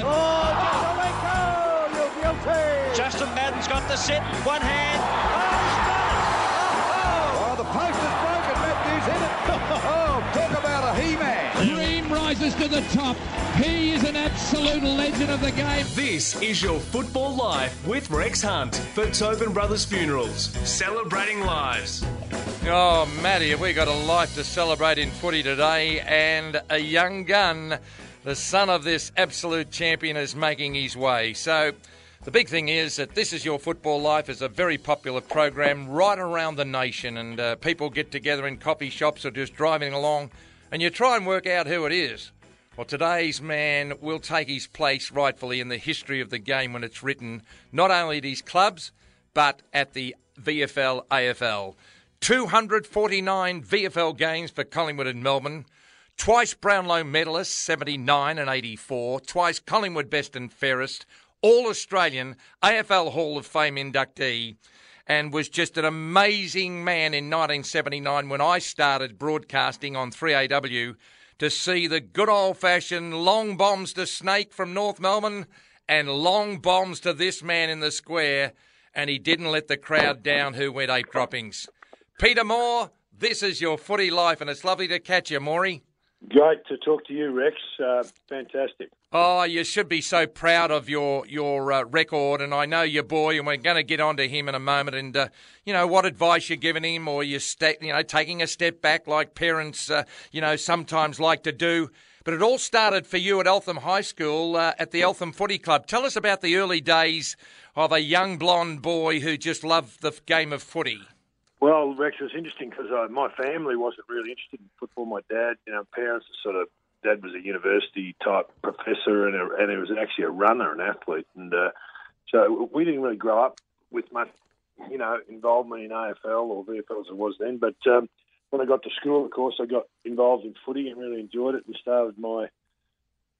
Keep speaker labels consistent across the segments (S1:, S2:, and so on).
S1: England.
S2: Oh, you're guilty.
S3: Justin Madden's got the set, one hand.
S2: Oh, the post is broken. Matthews hit it. Oh, talk about a he-man.
S1: Dream rises to the top. He is an absolute legend of the game.
S4: This is your Football Life with Rex Hunt for Tobin Brothers Funerals, celebrating lives.
S5: Oh, Matty, have we got a life to celebrate in footy today? And a young gun, the son of this absolute champion, is making his way. So, the big thing is that This Is Your Football Life is a very popular program right around the nation, and uh, people get together in coffee shops or just driving along, and you try and work out who it is. Well, today's man will take his place rightfully in the history of the game when it's written, not only at his clubs, but at the VFL AFL. 249 VFL games for Collingwood and Melbourne. Twice Brownlow medalist, 79 and 84. Twice Collingwood best and fairest. All Australian AFL Hall of Fame inductee. And was just an amazing man in 1979 when I started broadcasting on 3AW to see the good old fashioned long bombs to Snake from North Melbourne and long bombs to this man in the square. And he didn't let the crowd down who went eight droppings. Peter Moore, this is your footy life, and it's lovely to catch you, Maury.
S6: Great to talk to you, Rex. Uh, fantastic.
S5: Oh, you should be so proud of your your uh, record, and I know your boy, and we're going to get on to him in a moment. And uh, you know what advice you're giving him, or you're you know taking a step back, like parents, uh, you know, sometimes like to do. But it all started for you at Eltham High School uh, at the Eltham Footy Club. Tell us about the early days of a young blonde boy who just loved the game of footy.
S6: Well, Rex, it was interesting because uh, my family wasn't really interested in football. My dad, you know, parents sort of, dad was a university type professor and, a, and he was actually a runner, an athlete. And uh, so we didn't really grow up with much, you know, involvement in AFL or VFL as it was then. But um, when I got to school, of course, I got involved in footy and really enjoyed it and started my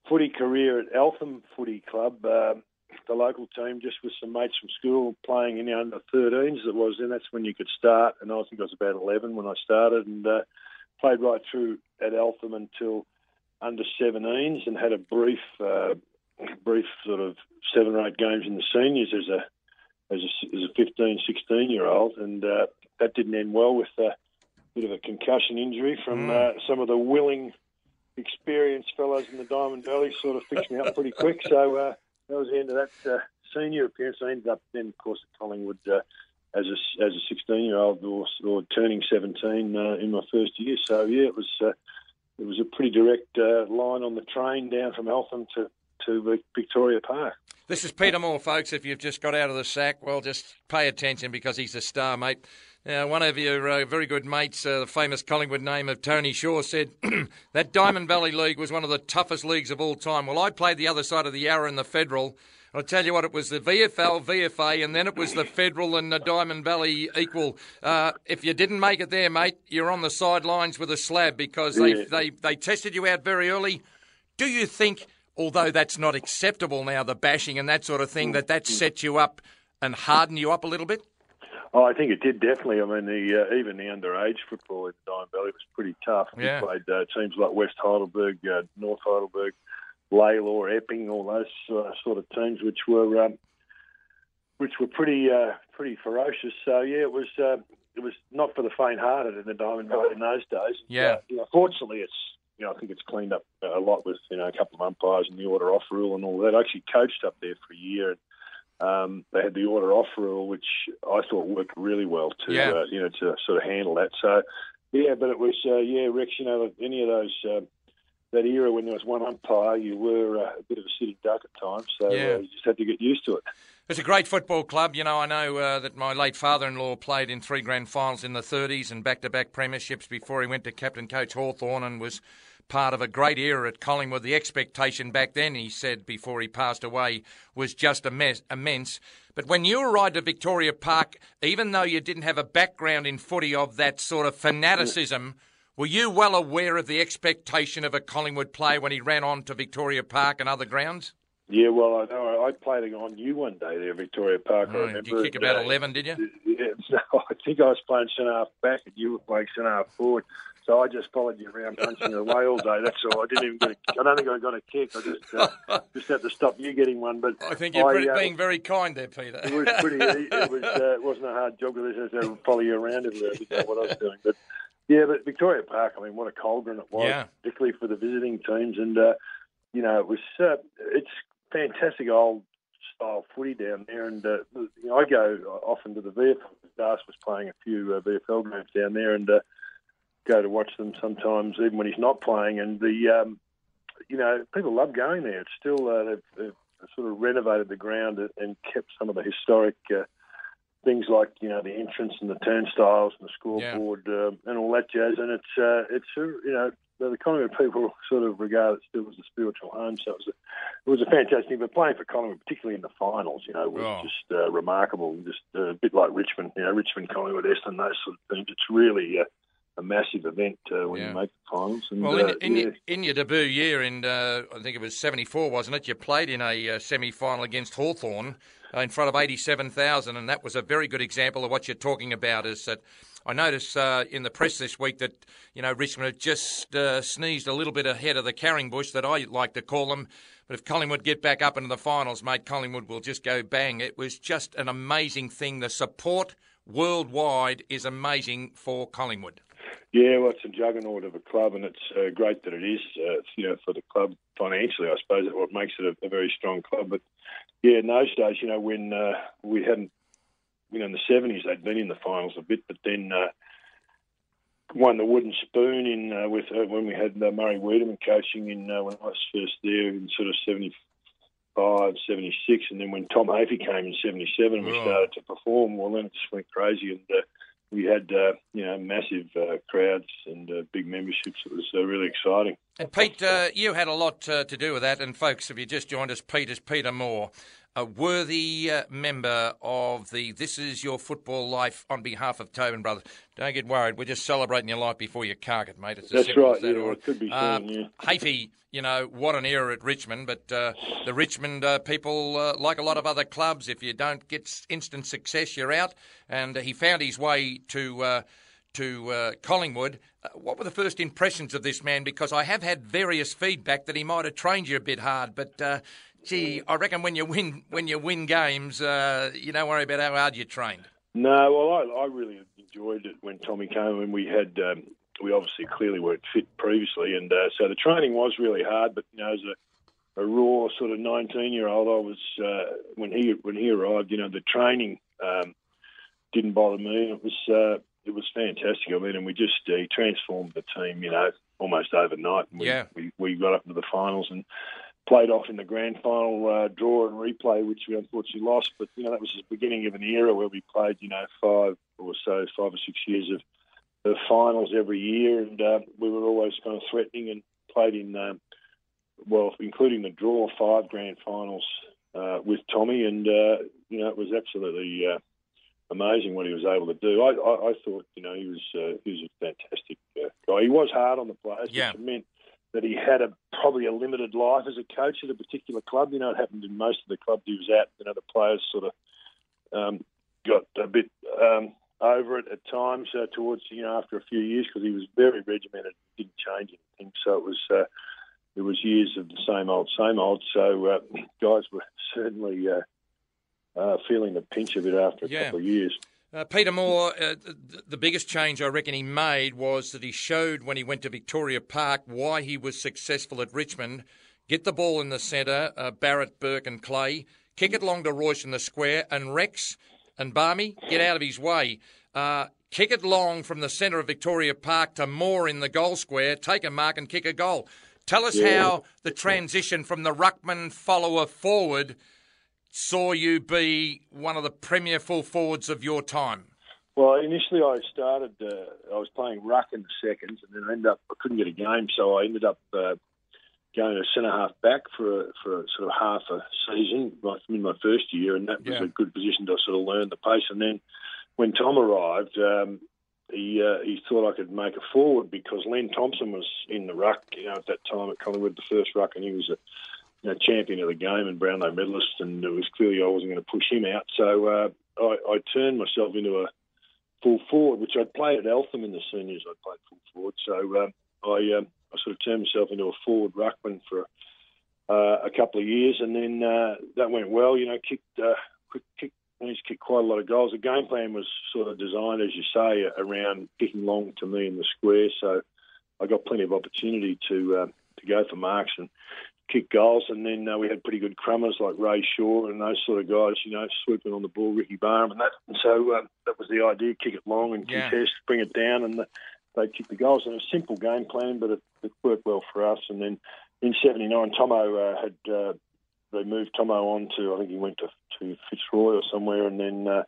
S6: footy career at Eltham Footy Club. Um, the local team just with some mates from school playing in the under 13s. It was then that's when you could start, and I think I was about 11 when I started, and uh, played right through at Eltham until under 17s, and had a brief, uh, brief sort of seven or eight games in the seniors as a as a, as a 15, 16 year old, and uh, that didn't end well with a bit of a concussion injury from mm. uh, some of the willing, experienced fellows in the Diamond Valley. Sort of fixed me up pretty quick, so. That was the end of that uh, senior appearance. I ended up then, of course, at Collingwood uh, as a as a 16 year old or, or turning 17 uh, in my first year. So yeah, it was uh, it was a pretty direct uh, line on the train down from Eltham to to Victoria Park.
S5: This is Peter Moore, folks. If you've just got out of the sack, well, just pay attention because he's a star, mate. Now, one of your uh, very good mates, uh, the famous Collingwood name of Tony Shaw, said that Diamond Valley League was one of the toughest leagues of all time. Well, I played the other side of the Yarra in the Federal. I'll tell you what, it was the VFL, VFA, and then it was the Federal and the Diamond Valley equal. Uh, if you didn't make it there, mate, you're on the sidelines with a slab because they, yeah. they, they tested you out very early. Do you think, although that's not acceptable now, the bashing and that sort of thing, that that set you up and hardened you up a little bit?
S6: Oh, I think it did definitely. I mean, the uh, even the underage football in the Diamond Valley was pretty tough. Yeah. We played uh, teams like West Heidelberg, uh, North Heidelberg, Lalor, Epping, all those uh, sort of teams, which were um, which were pretty uh, pretty ferocious. So yeah, it was uh, it was not for the faint-hearted in the Diamond Valley in those days.
S5: Yeah.
S6: you know, fortunately, it's you know I think it's cleaned up a lot with you know a couple of umpires and the order off rule and all that. I actually coached up there for a year. And, um, they had the order off rule, which I thought worked really well to yeah. uh, you know to sort of handle that. So yeah, but it was uh, yeah, Rex. You know, any of those uh, that era when there was one umpire, you were uh, a bit of a sitting duck at times. So yeah. uh, you just had to get used to it.
S5: It's a great football club. You know, I know uh, that my late father-in-law played in three grand finals in the 30s and back-to-back premierships before he went to captain coach Hawthorn and was part of a great era at Collingwood. The expectation back then, he said before he passed away, was just immense. But when you arrived at Victoria Park, even though you didn't have a background in footy of that sort of fanaticism, were you well aware of the expectation of a Collingwood player when he ran on to Victoria Park and other grounds?
S6: Yeah, well, I know. I played on you one day there, Victoria Park.
S5: Oh, I remember. Did you kick about uh, 11, did you?
S6: Yeah, no, I think I was playing centre half back and you were playing centre half forward. So I just followed you around punching away all day. That's all. I didn't even get. A, I don't think I got a kick. I just uh, just had to stop you getting one. But
S5: I think you're
S6: I, uh,
S5: being very kind there, Peter.
S6: it was pretty. It was. Uh, it wasn't a hard job to just had to follow you around everywhere. I didn't know what I was doing, but yeah. But Victoria Park. I mean, what a cauldron it was,
S5: Yeah.
S6: particularly for the visiting teams. And uh, you know, it was. Uh, it's fantastic old style footy down there. And uh, you know, I go often to the VFL. Das was playing a few uh, VFL games down there, and uh, go to watch them sometimes, even when he's not playing. And the um, you know, people love going there. It's still uh, they've, they've sort of renovated the ground and- kept some of the historic uh, things like you know the entrance and the turnstiles and the scoreboard um, and all that jazz. And it's uh, it's uh, you know the Collingwood people sort of regard it still as a spiritual home. So it was a, it was a fantastic thing. But playing for Collingwood, particularly in the finals, you know, was
S5: Oh.
S6: just uh, remarkable. Just uh, a bit like Richmond, you know, Richmond, Collingwood, Essendon, those sort of things. It's really uh, a massive event uh, when
S5: Yeah.
S6: you make the finals. And,
S5: Well, in,
S6: uh,
S5: in,
S6: yeah.
S5: your, in your debut year, in uh, I think it was '74, wasn't it? You played in a uh, semi-final against Hawthorn uh, in front of 87,000, and that was a very good example of what you're talking about. Is that I noticed uh, in the press this week that you know Richmond had just uh, sneezed a little bit ahead of the Carringbush that I like to call them. But if Collingwood get back up into the finals, mate, Collingwood will just go bang. It was just an amazing thing. The support worldwide is amazing for Collingwood.
S6: Yeah, well, it's a juggernaut of a club, and it's uh, great that it is. Uh, you know, for the club financially, I suppose, what makes it a, a very strong club. But yeah, in those days, you know, when uh, we hadn't, you know, in the seventies, they'd been in the finals a bit, but then uh, won the wooden spoon in uh, with uh, when we had uh, Murray Weideman coaching in uh, when I was first there in sort of 75, 76, and then when Tom Hafey came in seventy seven, we
S5: Oh.
S6: started to perform. Well, then it just went crazy, and uh, we had uh, you know massive uh, crowds and uh, big memberships. It was uh, really exciting.
S5: And Pete, uh, you had a lot uh, to do with that. And folks, if you just joined us, Pete is Peter Moore, a worthy uh, member of the This Is Your Football Life on behalf of Tobin Brothers. Don't get worried, we're just celebrating your life before you cark it, mate. It's
S6: That's right,
S5: that,
S6: yeah, well, it could be
S5: Uh,
S6: soon, yeah.
S5: Hafey, you know, what an era at Richmond, but uh, the Richmond uh, people, uh, like a lot of other clubs, if you don't get instant success, you're out. And uh, he found his way to. Uh, to uh, Collingwood. Uh, what were the first impressions of this man? Because I have had various feedback that he might have trained you a bit hard, but uh, gee, I reckon when you win when you win games, uh, you don't worry about how hard you trained.
S6: No, well, I, I really enjoyed it when Tommy came, and we had um, we obviously clearly weren't fit previously, and uh, so the training was really hard. But you know, as a, a raw sort of nineteen year old, I was uh, when he when he arrived. You know, the training um, didn't bother me. It was uh, it was fantastic. I mean, and we just uh, he transformed the team. You know, almost overnight. And we,
S5: Yeah.
S6: we we got up to the finals and played off in the grand final uh, draw and replay, which we unfortunately lost. But you know that was the beginning of an era where we played, you know, five or so, five or six years of, of finals every year, and uh, we were always kind of threatening and played in, um, well, including the draw, five grand finals uh, with Tommy, and uh, you know it was absolutely. Uh, Amazing what he was able to do. I, I, I thought, you know, he was uh, he was a fantastic uh, guy. He was hard on the players,
S5: Yeah.
S6: which meant that he had a probably a limited life as a coach at a particular club. You know, it happened in most of the clubs he was at. You know, the players sort of um, got a bit um, over it at times uh, towards you know after a few years because he was very regimented, didn't change anything. So it was uh, it was years of the same old, same old. So uh, guys were certainly uh, uh, feeling the pinch of it after a
S5: Yeah.
S6: couple of years.
S5: Uh, Peter Moore, uh, the, the biggest change I reckon he made was that he showed when he went to Victoria Park why he was successful at Richmond. Get the ball in the centre, uh, Barrett, Bourke, and Clay. Kick it long to Royce in the square, and Rex and Barmy get out of his way. Uh, kick it long from the centre of Victoria Park to Moore in the goal square. Take a mark and kick a goal. Tell us how the transition from the ruckman follower forward saw you be one of the premier full forwards of your time.
S6: Well, initially I started. Uh, I was playing ruck in the seconds, and then I ended up. I couldn't get a game, so I ended up uh, going to centre half back for a, for a sort of half a season, like in my first year, and that was
S5: Yeah.
S6: a good position to sort of learn the pace. And then when Tom arrived, um, he uh, he thought I could make a forward because Len Thompson was in the ruck, you know, at that time at Collingwood, the first ruck, and he was a you know, champion of the game and Brownlow medalist, and it was clearly I wasn't going to push him out. So uh, I, I turned myself into a full forward, which I'd played at Eltham in the seniors. I played full forward, so um, I um, I sort of turned myself into a forward ruckman for uh, a couple of years, and then uh, that went well. You know, kicked uh, kicked to kick quite a lot of goals. The game plan was sort of designed, as you say, around kicking long to me in the square. So I got plenty of opportunity to uh, to go for marks and kick goals. And then uh, we had pretty good crummers like Ray Shaw and those sort of guys, you know, swooping on the ball, Ricky Barham and that. And so uh, that was the idea: kick it long and
S5: Yeah.
S6: contest, bring it down, and the, they'd kick the goals. And a simple game plan, but it, it worked well for us. And then in '79, Tomo uh, had uh, they moved Tomo on to I think he went to to Fitzroy or somewhere, and then uh,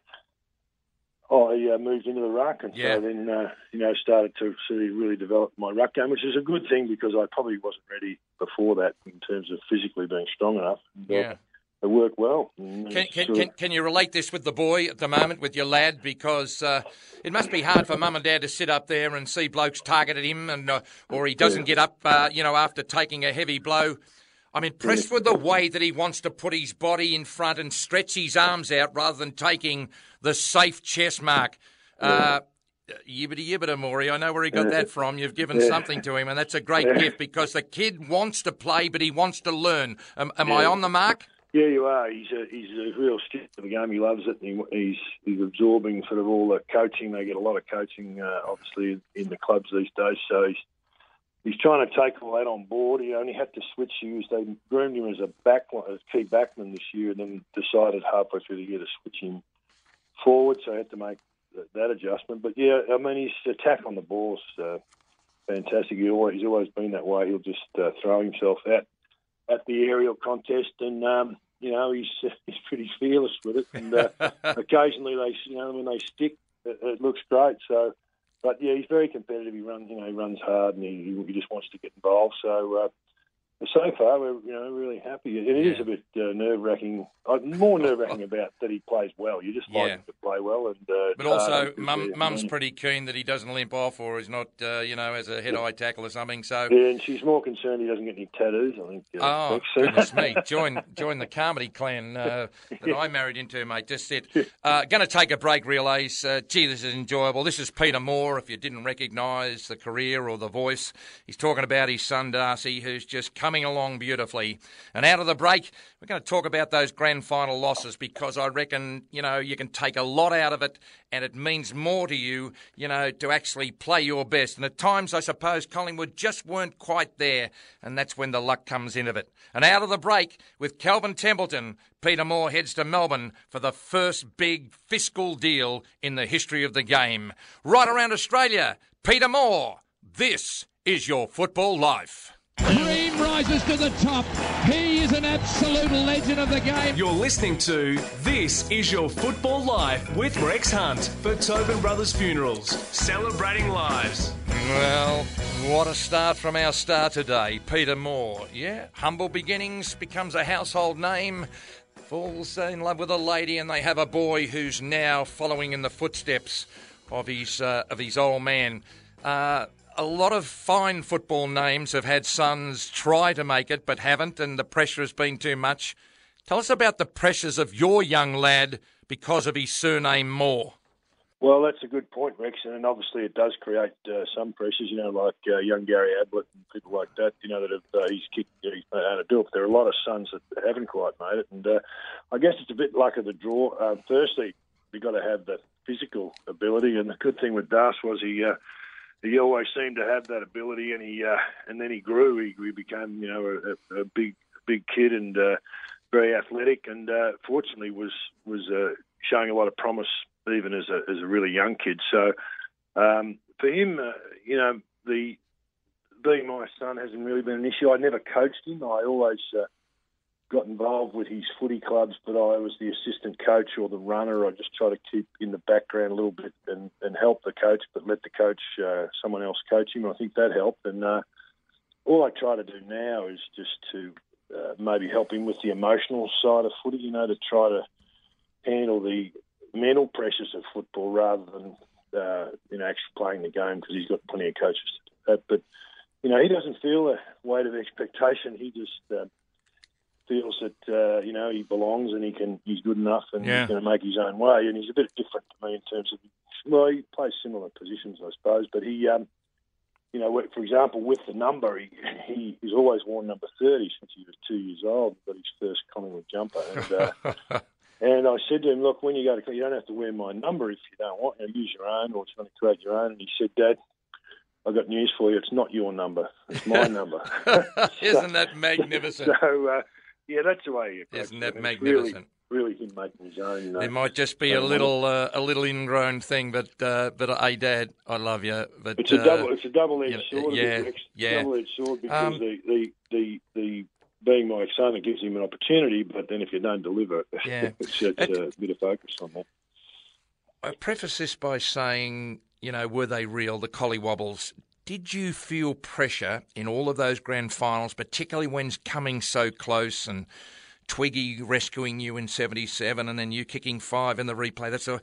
S6: I uh, moved into the ruck, and
S5: Yeah.
S6: so then uh, you know started to really develop my ruck game, which is a good thing because I probably wasn't ready before that in terms of physically being strong enough.
S5: Yeah.
S6: it worked well.
S5: Can, can,
S6: of-
S5: can, can you relate this with the boy at the moment, with your lad? Because uh, it must be hard for mum and dad to sit up there and see blokes targeted him, and uh, or he doesn't get up, uh, you know, after taking a heavy blow. I'm impressed with the way that he wants to put his body in front and stretch his arms out rather than taking the safe chest mark. Uh, Yibbity yibbita, Maury. I know where he got that from. You've given something to him, and that's a great gift because the kid wants to play, but he wants to learn. Am, am I on the mark?
S6: Yeah, you are. He's a he's a real stick to the game. He loves it. And he, he's he's absorbing sort of all the coaching. They get a lot of coaching, uh, obviously, in the clubs these days. So he's he's trying to take all that on board. He only had to switch. Was they groomed him as a back as key backman this year, and then decided halfway through the year to switch him forward. So he had to make that, that adjustment. But yeah, I mean his attack on the ball's uh, fantastic. He always, he's always been that way. He'll just uh, throw himself at at the aerial contest, and um, you know he's he's pretty fearless with it. And uh, occasionally they, you know, when they stick, it, it looks great. So, but yeah, he's very competitive. He runs, you know, he runs hard, and he, he just wants to get involved. So. Uh, so far, we're you know really happy. It is a bit uh, nerve wracking. Uh, more nerve wracking about that he plays well. You just like
S5: Yeah.
S6: him to play well, and uh,
S5: But also,
S6: hard
S5: mum, mum's pretty keen that he doesn't limp off or is not, uh, you know, as a head-eye tackle or something. So,
S6: Yeah, and she's more concerned he doesn't get any tattoos. I think. Uh,
S5: oh
S6: next.
S5: goodness me, join join the Carmody clan uh, that I married into, mate. Just it. Uh, going to take a break, relays. Uh, gee, this is enjoyable. This is Peter Moore. If you didn't recognise the career or the voice, he's talking about his son Darcy, who's just coming along beautifully. And out of the break, we're going to talk about those grand final losses because I reckon you know you can take a lot out of it, and it means more to you, you know, to actually play your best. And at times, I suppose Collingwood just weren't quite there, and that's when the luck comes into it. And out of the break with Kelvin Templeton, Peter Moore heads to Melbourne for the first big fiscal deal in the history of the game. Right around Australia, Peter Moore. This is your football life.
S1: Green rises to the top. He is an absolute legend of the game.
S4: You're listening to This Is Your Football Life with Rex Hunt for Tobin Brothers Funerals, celebrating lives.
S5: Well, what a start from our star today, Peter Moore. Yeah, humble beginnings, becomes a household name, falls in love with a lady, and they have a boy who's now following in the footsteps of his uh, of his old man. Uh, a lot of fine football names have had sons try to make it but haven't, and the pressure has been too much. Tell us about the pressures of your young lad because of his surname Moore.
S6: Well, that's a good point, Rex, and obviously it does create uh, some pressures. You know, like uh, young Gary Ablett and people like that. You know that have uh, he's kicked, he's been able to do it. But there are a lot of sons that haven't quite made it, and uh, I guess it's a bit luck of the draw. Uh, firstly, you've got to have the physical ability, and the good thing with Das was he. He always seemed to have that ability, and he uh, and then he grew. He, he became, you know, a, a big big kid and uh, very athletic, and uh, fortunately was was uh, showing a lot of promise even as a as a really young kid. So um, for him, uh, you know, the being my son hasn't really been an issue. I never coached him. I always uh, got involved with his footy clubs, but I was the assistant coach or the runner. I just try to keep in the background a little bit and, and help the coach, but let the coach, uh, someone else coach him. I think that helped. And uh, all I try to do now is just to uh, maybe help him with the emotional side of footy, you know, to try to handle the mental pressures of football rather than, uh, you know, actually playing the game because he's got plenty of coaches to do that. But, you know, he doesn't feel the weight of expectation. He just uh, feels that uh, you know he belongs and he can he's good enough and
S5: Yeah.
S6: he's going to make his own way. And he's a bit different to me in terms of well, he plays similar positions, I suppose, but he. Um, you know, for example, with the number, he, he he's always worn number 30 since he was two years old, but his first Collingwood jumper. And, uh, and I said to him, look, when you go to, you don't have to wear my number if you don't want. You know, use your own or trying to create your own. And he said, Dad, I've got news for you. It's not your number. It's my number.
S5: Isn't that magnificent?
S6: so, uh, yeah, that's the way You
S5: Isn't that magnificent?
S6: Really, really him making his own. Uh,
S5: There might just be a little uh, a little ingrown thing, but uh, but hey, Dad, I love you. But
S6: It's a
S5: uh,
S6: double. It's a double-edged
S5: yeah,
S6: sword. a
S5: yeah, yeah.
S6: Double-edged sword because
S5: Um,
S6: the, the the the being my son, it gives him an opportunity. But then if you don't deliver,
S5: Yeah.
S6: it's, it's
S5: It-
S6: a bit of focus on that.
S5: I preface this by saying, you know, were they real, the collie wobbles? Did you feel pressure in all of those grand finals, particularly when coming so close and Twiggy rescuing you in 77 and then you kicking five in the replay? That's a,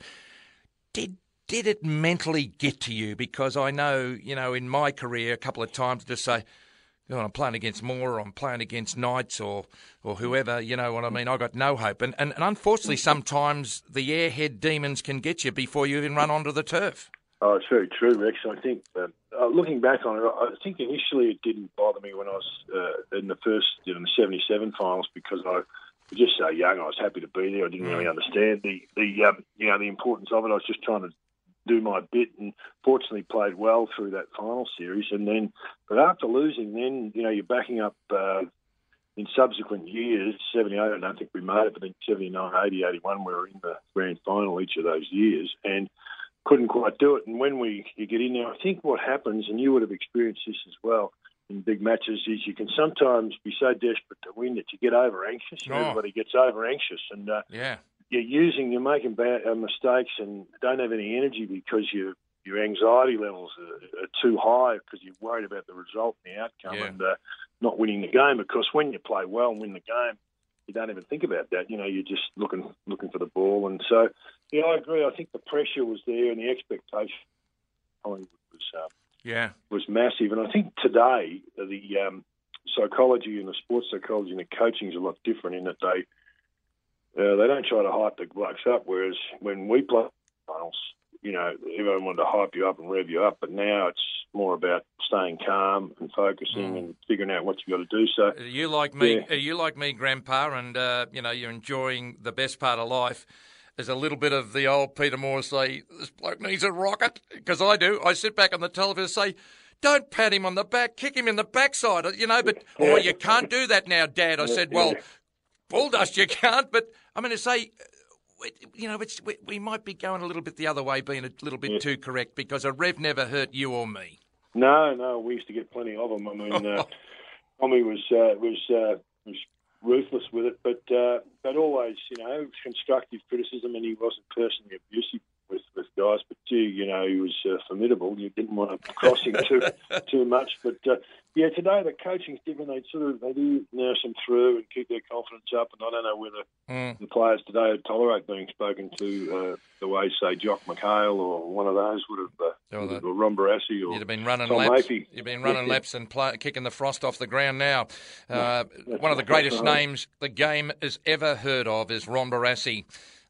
S5: did did it mentally get to you? Because I know, you know, in my career, a couple of times to say, oh, I'm playing against Moore, or I'm playing against Knights, or or whoever. You know what I mean? I got no hope, and and, and unfortunately, sometimes the airhead demons can get you before you even run onto the turf.
S6: Oh, it's very true, Rex. I think, uh, uh, looking back on it, I think initially it didn't bother me when I was uh, in the first, you know, in the '77 finals because I was just so young. I was happy to be there. I didn't really understand the the um, you know the importance of it. I was just trying to do my bit, and fortunately played well through that final series. And then, but after losing, then you know you're backing up. Uh, in subsequent years, 78, I don't think we made it, but then 79, 80, 81, we were in the grand final each of those years. And couldn't quite do it. And when we you get in there, I think what happens, and you would have experienced this as well in big matches, is you can sometimes be so desperate to win that you get over anxious.
S5: Oh.
S6: Everybody gets over anxious, and uh,
S5: Yeah,
S6: you're using, you're making bad uh, mistakes, and don't have any energy because you. Your anxiety levels are, are too high because you're worried about the result and the outcome,
S5: Yeah.
S6: and uh, not winning the game. Because when you play well and win the game, you don't even think about that. You know, you're just looking looking for the ball. And so, yeah, I agree. I think the pressure was there and the expectation Collingwood was um,
S5: yeah,
S6: was massive. And I think today the um, psychology and the sports psychology and the coaching is a lot different in that they uh, they don't try to hype the blokes up. Whereas when we play finals, you know, everyone wanted to hype you up and rev you up. But now it's more about staying calm and focusing and figuring out what you've got to do. So.
S5: Are you like me?
S6: Yeah.
S5: Are you like me, Grandpa? And uh, you know, you're enjoying the best part of life. There's a little bit of the old Peter Moore say, "This bloke needs a rocket," because I do. I sit back on the television and say. Don't pat him on the back, kick him in the backside, you know. But oh, you can't do that now, Dad. I said, well, bull dust, you can't. But I mean to say, you know, it's, we, we might be going a little bit the other way, being a little bit too correct, because a rev never hurt you or me.
S6: No, no, we used to get plenty of them. I mean, uh, Tommy was uh, was uh, was ruthless with it, but uh, but always, you know, constructive criticism, and he wasn't personally abusive with, with guys. But gee, you know, he was uh, formidable. You didn't want to cross him too too much. But uh, yeah, today the coaching's different. They sort of they do nurse them through and keep their confidence up. And I don't know whether
S5: Mm.
S6: the players today would tolerate being spoken to uh, the way, say, Jock McHale or one of those would have, uh, would have or Ron Barassi or
S5: You'd have been running
S6: Tom
S5: laps.
S6: Hafey.
S5: You've been running
S6: Yeah.
S5: laps and play, kicking the frost off the ground now. Uh, one of the greatest names the game has ever heard of is Ron Barassi.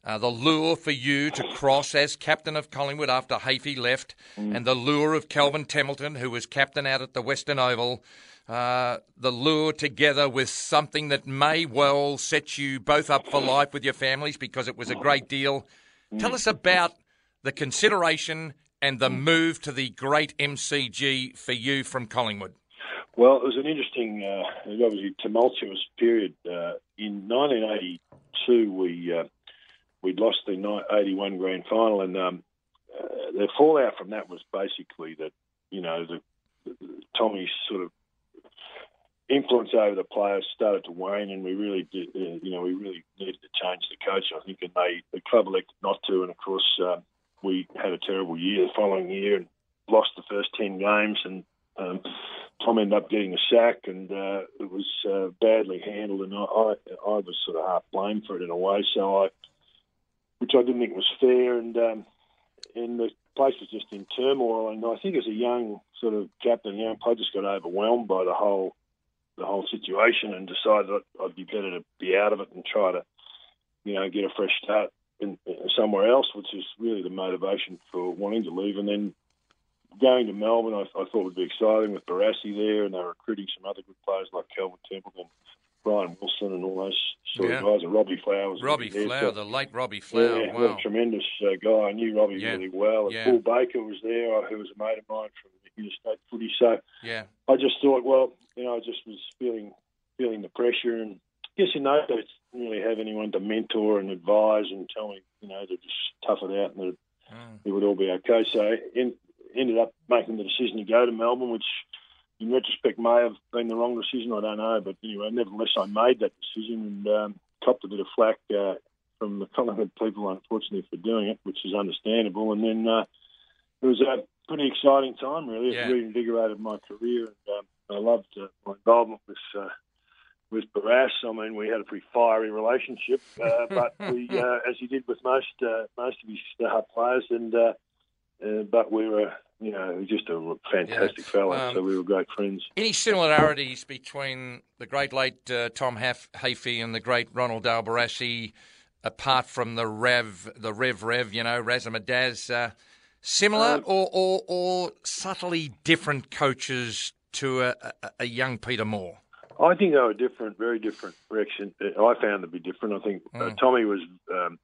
S5: Uh, the lure for you to cross as captain of Collingwood after Hafey left, and the lure of Kelvin Templeton, who was captain out at the Western Oval. Uh, the lure together with something that may well set you both up for life with your families because it was a great deal. Tell us about the consideration and the move to the great MCG for you from Collingwood.
S6: Well, it was an interesting, uh, obviously tumultuous period. Uh, in 1982, we uh, we'd lost the 81 grand final, and um, uh, the fallout from that was basically that you know the, the Tommy's sort of influence over the players started to wane, and we really did, uh, you know, we really needed to change the coach. I think, and they the club elected not to, and of course uh, we had a terrible year the following year and lost the first 10 games and. Um, Tom ended up getting a sack, and uh, it was uh, badly handled, and I, I, I was sort of half blamed for it in a way. So I, which I didn't think was fair, and um, and the place was just in turmoil. And I think as a young sort of captain, young, I just got overwhelmed by the whole the whole situation and decided I'd be better to be out of it and try to, you know, get a fresh start in, in somewhere else, which is really the motivation for wanting to leave. And then going to Melbourne, I, I thought would be exciting with Barassi there, and they were recruiting some other good players like Kelvin Templeton, Brian Wilson, and all those sort
S5: Yeah.
S6: of guys. And Robbie Flowers.
S5: Robbie. Flower, the late Robbie Flower.
S6: yeah,
S5: wow.
S6: a tremendous uh, guy. I knew Robbie
S5: Yeah.
S6: really well. And
S5: Yeah.
S6: Paul Baker was there, uh, who was a mate of mine from the interstate footy. So
S5: Yeah.
S6: I just thought, well, you know, I just was feeling feeling the pressure, and I guess in those days, didn't really have anyone to mentor and advise and tell me, you know, to just tough it out and that
S5: Mm.
S6: it would all be okay. So in, ended up making the decision to go to Melbourne, which in retrospect may have been the wrong decision. I don't know, but anyway, nevertheless, I made that decision and um, copped a bit of flack uh, from the Collingwood people, unfortunately, for doing it, which is understandable. And then uh, it was a pretty exciting time, really.
S5: Yeah.
S6: It reinvigorated my career, and um, I loved uh, my involvement with. Uh, with Barras, I mean, we had a pretty fiery relationship, uh, but we, uh, as he did with most uh, most of his star players, and uh, uh, but we were, you know, he was just a fantastic fellow,
S5: Um,
S6: so we were great friends.
S5: Any similarities between the great late uh, Tom Haf- Hafey and the great Ronald Dale Barassi, apart from the Rev, the Rev Rev, you know, Razamadaz? Uh, similar
S6: Um,
S5: or, or, or subtly different coaches to a, a, a young Peter Moore?
S6: I think they were different, very different direction. Uh, I found them to be different. I think uh,
S5: Mm.
S6: Tommy was um,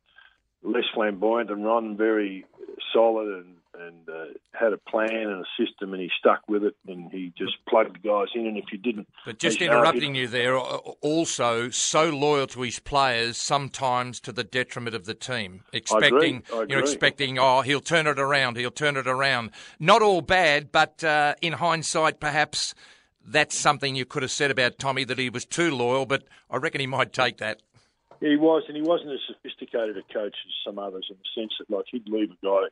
S6: less flamboyant than Ron, very solid and and uh, had a plan and a system, and he stuck with it, and he just plugged the guys in. And if you didn't,
S5: But just interrupting you there, uh, also so loyal to his players, sometimes to the detriment of the team. Expecting,
S6: I
S5: you're
S6: agree.
S5: expecting, oh, he'll turn it around, he'll turn it around. Not all bad, but uh, in hindsight, perhaps that's something you could have said about Tommy that he was too loyal. But I reckon he might take that.
S6: He was, and he wasn't as sophisticated a coach as some others in the sense that, like, he'd leave a guy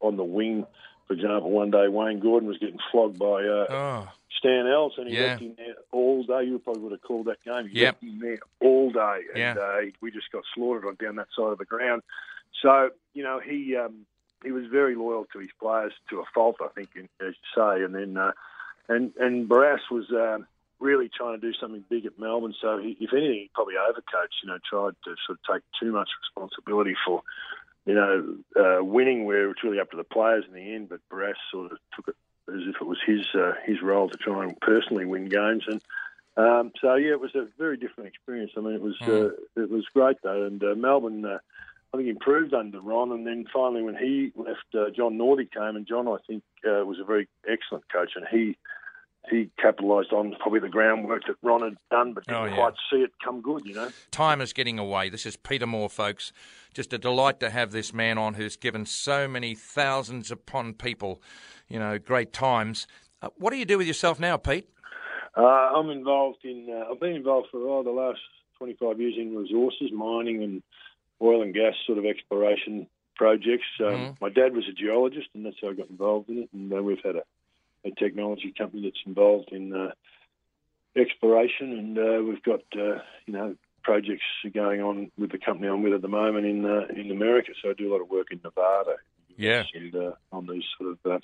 S6: on the wing. For example, one day Wayne Gordon was getting flogged by uh,
S5: Oh,
S6: Stan Alves, and he
S5: Yeah.
S6: left him there all day. You probably would have called that game. He
S5: Yep.
S6: left him there all day, and
S5: Yeah.
S6: uh, we just got slaughtered on down that side of the ground. So, you know, he um, he was very loyal to his players to a fault, I think, as you say. And then, uh, and and Barras was. Um, Really trying to do something big at Melbourne, so he, if anything, he probably overcoached. You know, tried to sort of take too much responsibility for you know, uh, winning where it's really up to the players in the end. But Barras sort of took it as if it was his uh, his role to try and personally win games. And um, so yeah, it was a very different experience. I mean, it was uh, it was great though. And uh, Melbourne, uh, I think, improved under Ron. And then finally, when he left, uh, John Northey came, and John, I think, uh, was a very excellent coach, and he. He capitalised on probably the groundwork that Ron had done, but didn't
S5: Oh, yeah.
S6: quite see it come good, you know.
S5: time is getting away. This is Peter Moore, folks. Just a delight to have this man on who's given so many thousands upon people, you know, great times. Uh, what do you do with yourself now, Pete?
S6: Uh, I'm involved in. Uh, I've been involved for oh, the last 25 years in resources, mining, and oil and gas sort of exploration projects. Um,
S5: Mhm.
S6: My dad was a geologist, and that's how I got involved in it. And uh, we've had a, a technology company that's involved in uh, exploration, and uh, we've got uh, you know projects going on with the company I'm with at the moment in uh, in America. So I do a lot of work in Nevada.
S5: Yeah.
S6: and uh, on these sort of uh,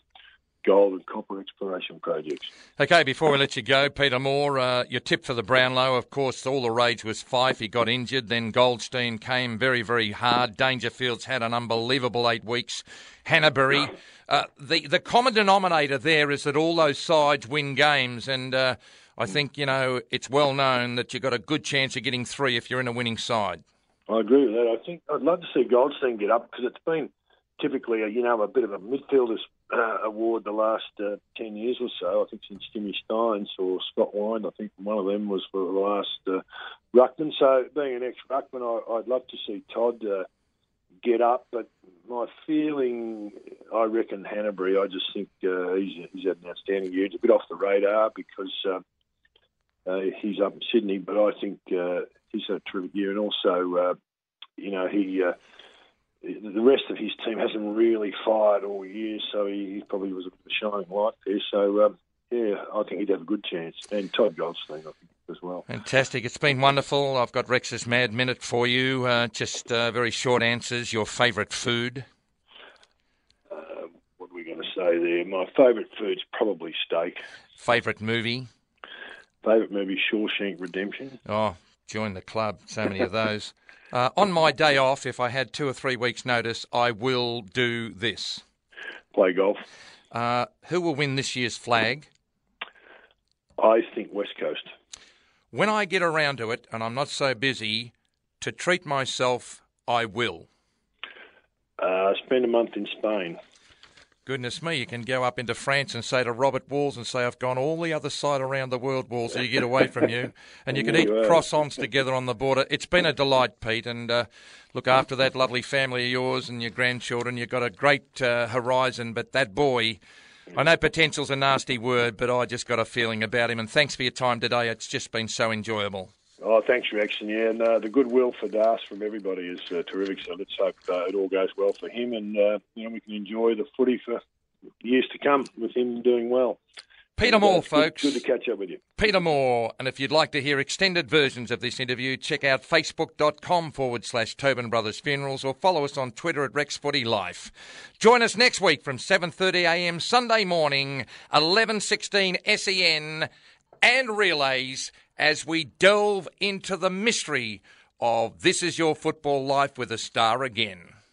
S6: gold and copper exploration projects.
S5: Okay, before we let you go, Peter Moore, uh, your tip for the Brownlow, of course, all the rage was Fyfe. He got injured. Then Goldstein came very, very hard. Dangerfield's had an unbelievable eight weeks. Hannebery. Uh, the, the common denominator there is that all those sides win games. And uh, I think, you know, it's well known that you've got a good chance of getting three if you're in a winning side.
S6: I agree with that. I think I'd love to see Goldstein get up because it's been typically, a, you know, a bit of a midfielders uh, award the last uh, ten years or so. I think since Jimmy Stynes or Scott Wynd, I think one of them was for the last uh, ruckman. So being an ex-ruckman, I, I'd love to see Todd uh, get up. But my feeling, I reckon Hannebery. I just think uh, he's he's had an outstanding year. It's a bit off the radar because. Uh, uh, he's up in Sydney, but I think he's had a terrific year, and also, you know, he the rest of his team hasn't really fired all year, so he, probably was a shining light there. So, um, yeah, I think he'd have a good chance, and Todd Goldstein, I think, as well.
S5: Fantastic. It's been wonderful. I've got Rex's Mad Minute for you. Uh, just uh, very short answers. Your favourite food?
S6: Uh, what are we going to say there? My favourite food's probably steak.
S5: Favourite movie?
S6: Favourite movie, Shawshank Redemption.
S5: Oh, join the club. So many of those. Uh, on my day off, if I had two or three weeks' notice, I will do this.
S6: Play golf.
S5: Uh, who will win this year's flag?
S6: I think West Coast.
S5: When I get around to it, and I'm not so busy, to treat myself, I will.
S6: Uh, spend a month in Spain.
S5: Goodness me, you can go up into France and say to Robert Walls and say, I've gone all the other side around the world, Walls, so you get away from you. And you can eat croissants together on the border. It's been a delight, Pete. And uh, look after that lovely family of yours and your grandchildren. You've got a great uh, horizon, but that boy. I know potential's a nasty word, but I just got a feeling about him. And thanks for your time today. It's just been so enjoyable.
S6: Oh, thanks, Rex. And yeah, and, uh, the goodwill for Das from everybody is uh, terrific. So let's hope uh, it all goes well for him, and uh, you know we can enjoy the footy for years to come with him doing well.
S5: Peter
S6: uh,
S5: Moore,
S6: good-
S5: folks.
S6: Good to catch up with you.
S5: Peter Moore. And if you'd like to hear extended versions of this interview, check out facebook.com forward slash Tobin Brothers Funerals or follow us on Twitter at Rex Footy Life. Join us next week from 7.30am Sunday morning, 11.16 SEN and relays as we delve into the mystery of This Is Your Football Life with a star again.